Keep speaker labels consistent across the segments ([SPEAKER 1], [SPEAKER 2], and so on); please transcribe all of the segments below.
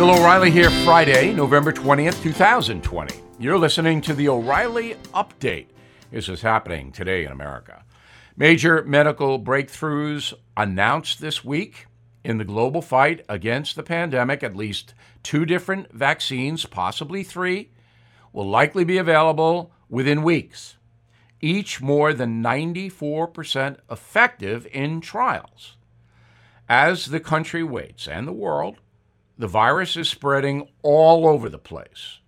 [SPEAKER 1] Bill O'Reilly here, Friday, November 20th, 2020. You're listening to the O'Reilly Update. This is happening today in America. Major medical breakthroughs announced this week in the global fight against the pandemic. At least two different vaccines, possibly three, will likely be available within weeks, each more than 94% effective in trials. As the country waits and the world, the virus is spreading all over the place.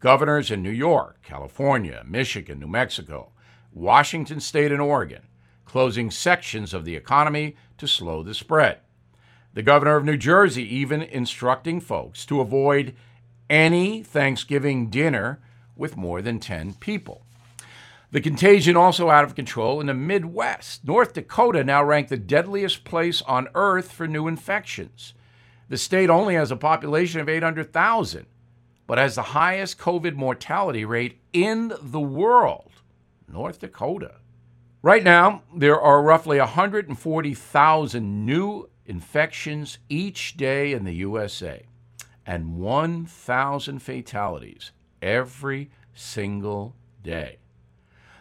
[SPEAKER 1] Governors in New York, California, Michigan, New Mexico, Washington State, and Oregon closing sections of the economy to slow the spread. The governor of New Jersey even instructing folks to avoid any Thanksgiving dinner with more than 10 people. The contagion also out of control in the Midwest. North Dakota now ranked the deadliest place on earth for new infections. The state only has a population of 800,000, but has the highest COVID mortality rate in the world. North Dakota. Right now, there are roughly 140,000 new infections each day in the USA and 1,000 fatalities every single day.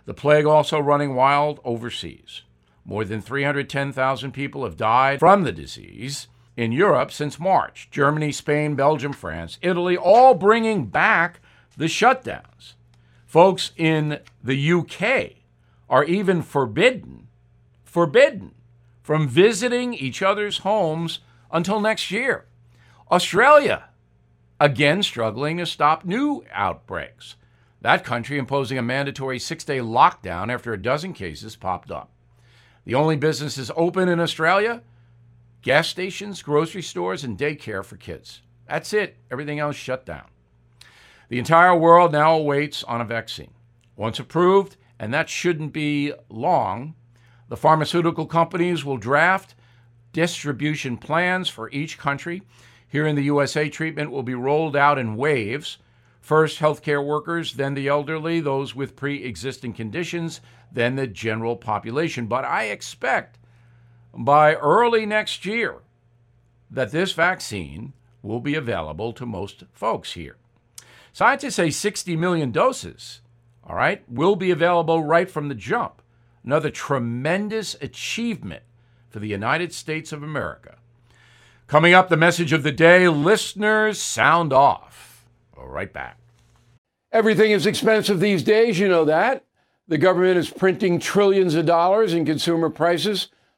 [SPEAKER 1] The plague also running wild overseas. More than 310,000 people have died from the disease in Europe since March. Germany, Spain, Belgium, France, Italy, all bringing back the shutdowns. Folks in the UK are even forbidden, forbidden from visiting each other's homes until next year. Australia, again struggling to stop new outbreaks. That country imposing a mandatory six day lockdown after a dozen cases popped up. The only businesses open in Australia gas stations, grocery stores, and daycare for kids. That's it. Everything else shut down. The entire world now awaits on a vaccine. Once approved, and that shouldn't be long, the pharmaceutical companies will draft distribution plans for each country here in the USA, treatment will be rolled out in waves. First, healthcare workers, then the elderly, those with pre existing conditions, then the general population. But I expect by early next year that this vaccine will be available to most folks here. Scientists say 60 million doses, all right, will be available right from the jump. Another tremendous achievement for the United States of America. Coming up, the message of the day listeners sound off. Right back.
[SPEAKER 2] Everything is expensive these days, you know that. The government is printing trillions of dollars and consumer prices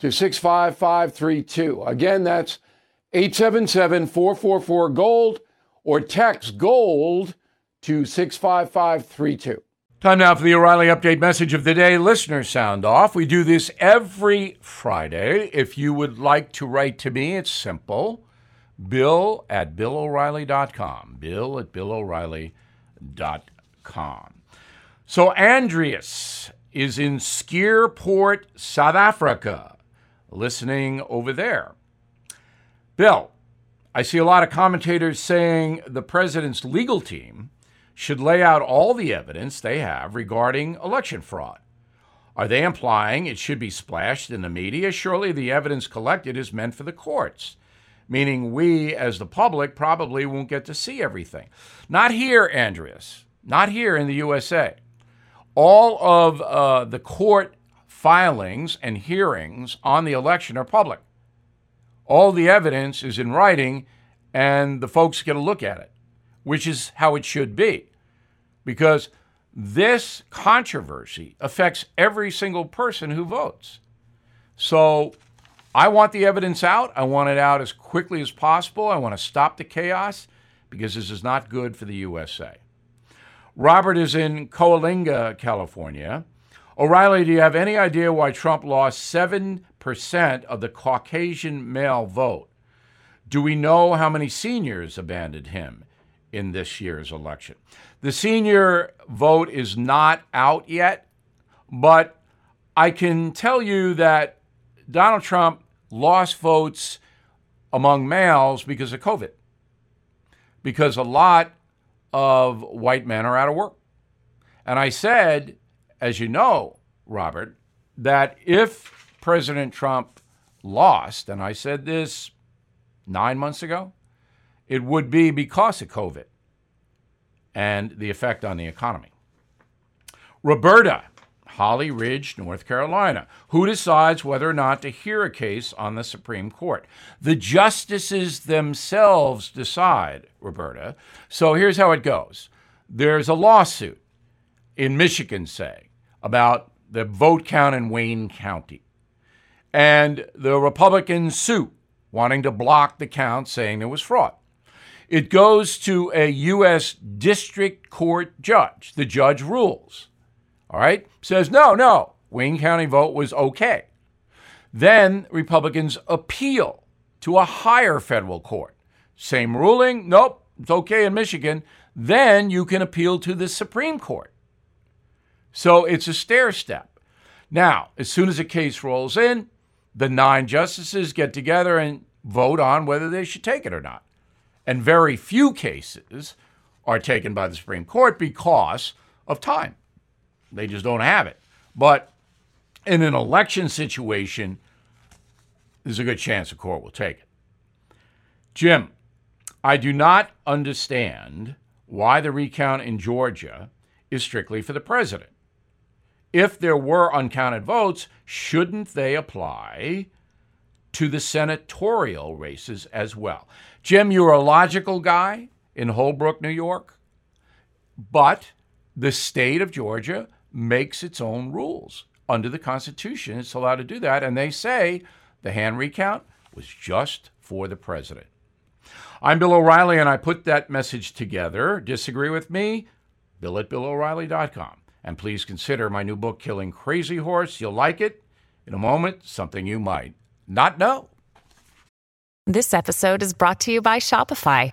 [SPEAKER 2] to 65532. Again, that's 877 444 GOLD, or text GOLD to 65532.
[SPEAKER 1] Time now for the O'Reilly Update message of the day. Listener sound off. We do this every Friday. If you would like to write to me, it's simple bill at billoreilly.com. Bill at billoreilly.com. So Andreas is in Skierport, South Africa, listening over there. Bill, I see a lot of commentators saying the president's legal team should lay out all the evidence they have regarding election fraud. Are they implying it should be splashed in the media? Surely the evidence collected is meant for the courts meaning we as the public probably won't get to see everything. Not here, Andreas, not here in the USA. All of uh, the court filings and hearings on the election are public. All the evidence is in writing, and the folks get a look at it, which is how it should be. because this controversy affects every single person who votes. So I want the evidence out. I want it out as quickly as possible. I want to stop the chaos because this is not good for the USA. Robert is in Coalinga, California. O'Reilly, do you have any idea why Trump lost 7% of the Caucasian male vote? Do we know how many seniors abandoned him in this year's election? The senior vote is not out yet, but I can tell you that Donald Trump lost votes among males because of COVID, because a lot of white men are out of work. And I said, as you know, Robert, that if President Trump lost, and I said this nine months ago, it would be because of COVID and the effect on the economy. Roberta, Holly Ridge, North Carolina. Who decides whether or not to hear a case on the Supreme Court? The justices themselves decide, Roberta. So here's how it goes there's a lawsuit in Michigan, say, about the vote count in Wayne County. And the Republicans sue, wanting to block the count, saying there was fraud. It goes to a U.S. District Court judge. The judge rules. All right? Says, no, no, Wayne County vote was okay. Then Republicans appeal to a higher federal court. Same ruling, nope, it's okay in Michigan. Then you can appeal to the Supreme Court. So it's a stair step. Now, as soon as a case rolls in, the nine justices get together and vote on whether they should take it or not and very few cases are taken by the Supreme Court because of time. They just don't have it. But in an election situation, there's a good chance the court will take it. Jim, I do not understand why the recount in Georgia is strictly for the president. If there were uncounted votes, shouldn't they apply to the senatorial races as well? Jim, you're a logical guy in Holbrook, New York, but the state of Georgia makes its own rules. Under the Constitution, it's allowed to do that. And they say the hand recount was just for the president. I'm Bill O'Reilly, and I put that message together. Disagree with me? Bill at BillO'Reilly.com. And please consider my new book, Killing Crazy Horse. You'll like it. In a moment, something you might not know.
[SPEAKER 3] This episode is brought to you by Shopify.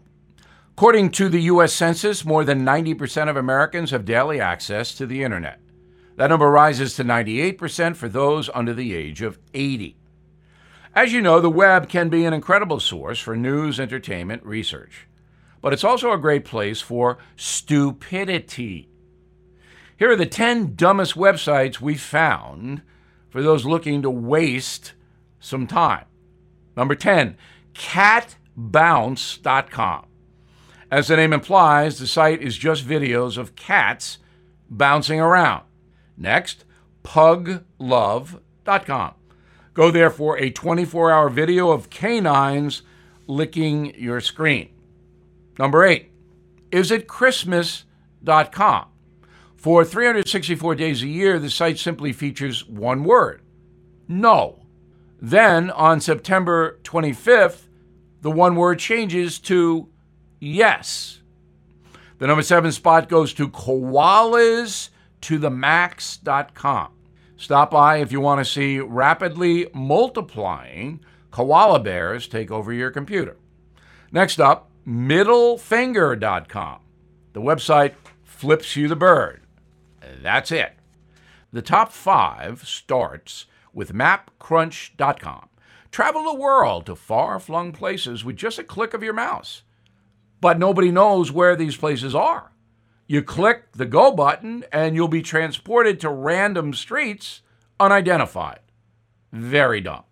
[SPEAKER 1] According to the U.S. Census, more than 90% of Americans have daily access to the internet. That number rises to 98% for those under the age of 80. As you know, the web can be an incredible source for news, entertainment, research, but it's also a great place for stupidity. Here are the 10 dumbest websites we found for those looking to waste some time. Number 10, catbounce.com. As the name implies, the site is just videos of cats bouncing around. Next, puglove.com. Go there for a 24 hour video of canines licking your screen. Number eight, isitchristmas.com. For 364 days a year, the site simply features one word no. Then on September 25th, the one word changes to yes. The number seven spot goes to koalas to the max.com. Stop by if you want to see rapidly multiplying koala bears take over your computer. Next up, middlefinger.com. The website flips you the bird. That's it. The top five starts with mapcrunch.com. Travel the world to far flung places with just a click of your mouse. But nobody knows where these places are. You click the go button and you'll be transported to random streets unidentified. Very dumb.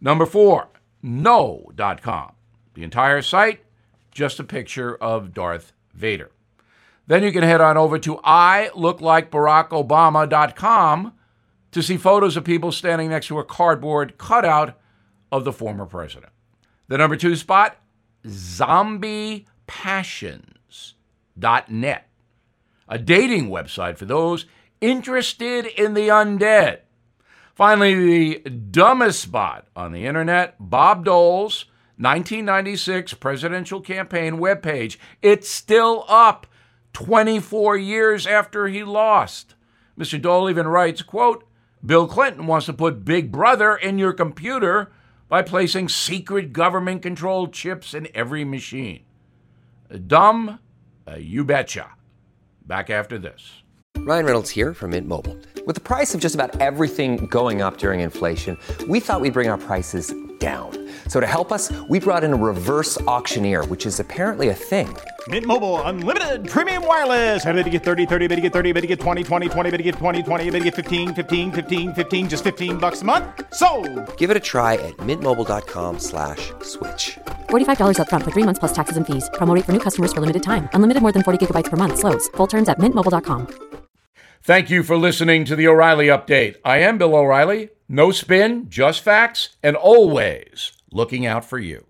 [SPEAKER 1] Number four, no.com. The entire site, just a picture of Darth Vader. Then you can head on over to iLookLikeBarackObama.com to see photos of people standing next to a cardboard cutout of the former president. The number two spot, zombiepassions.net, a dating website for those interested in the undead. Finally, the dumbest spot on the internet, Bob Dole's 1996 presidential campaign webpage. It's still up 24 years after he lost. Mr. Dole even writes, quote, Bill Clinton wants to put Big Brother in your computer by placing secret government controlled chips in every machine. Dumb? Uh, you betcha. Back after this.
[SPEAKER 4] Ryan Reynolds here from Mint Mobile. With the price of just about everything going up during inflation, we thought we'd bring our prices down. So to help us, we brought in a reverse auctioneer, which is apparently a thing.
[SPEAKER 5] Mint Mobile unlimited premium wireless. Ready to get 30, 30, bit to get 30, bit to get 20, 20, 20, bit to get 20, 20, bit to get 15, 15, 15, 15 just 15 bucks a month. So,
[SPEAKER 4] Give it a try at mintmobile.com/switch. slash
[SPEAKER 6] $45 upfront for 3 months plus taxes and fees. Promo rate for new customers for limited time. Unlimited more than 40 gigabytes per month slows. Full terms at mintmobile.com.
[SPEAKER 1] Thank you for listening to the O'Reilly Update. I am Bill O'Reilly. No spin, just facts, and always looking out for you.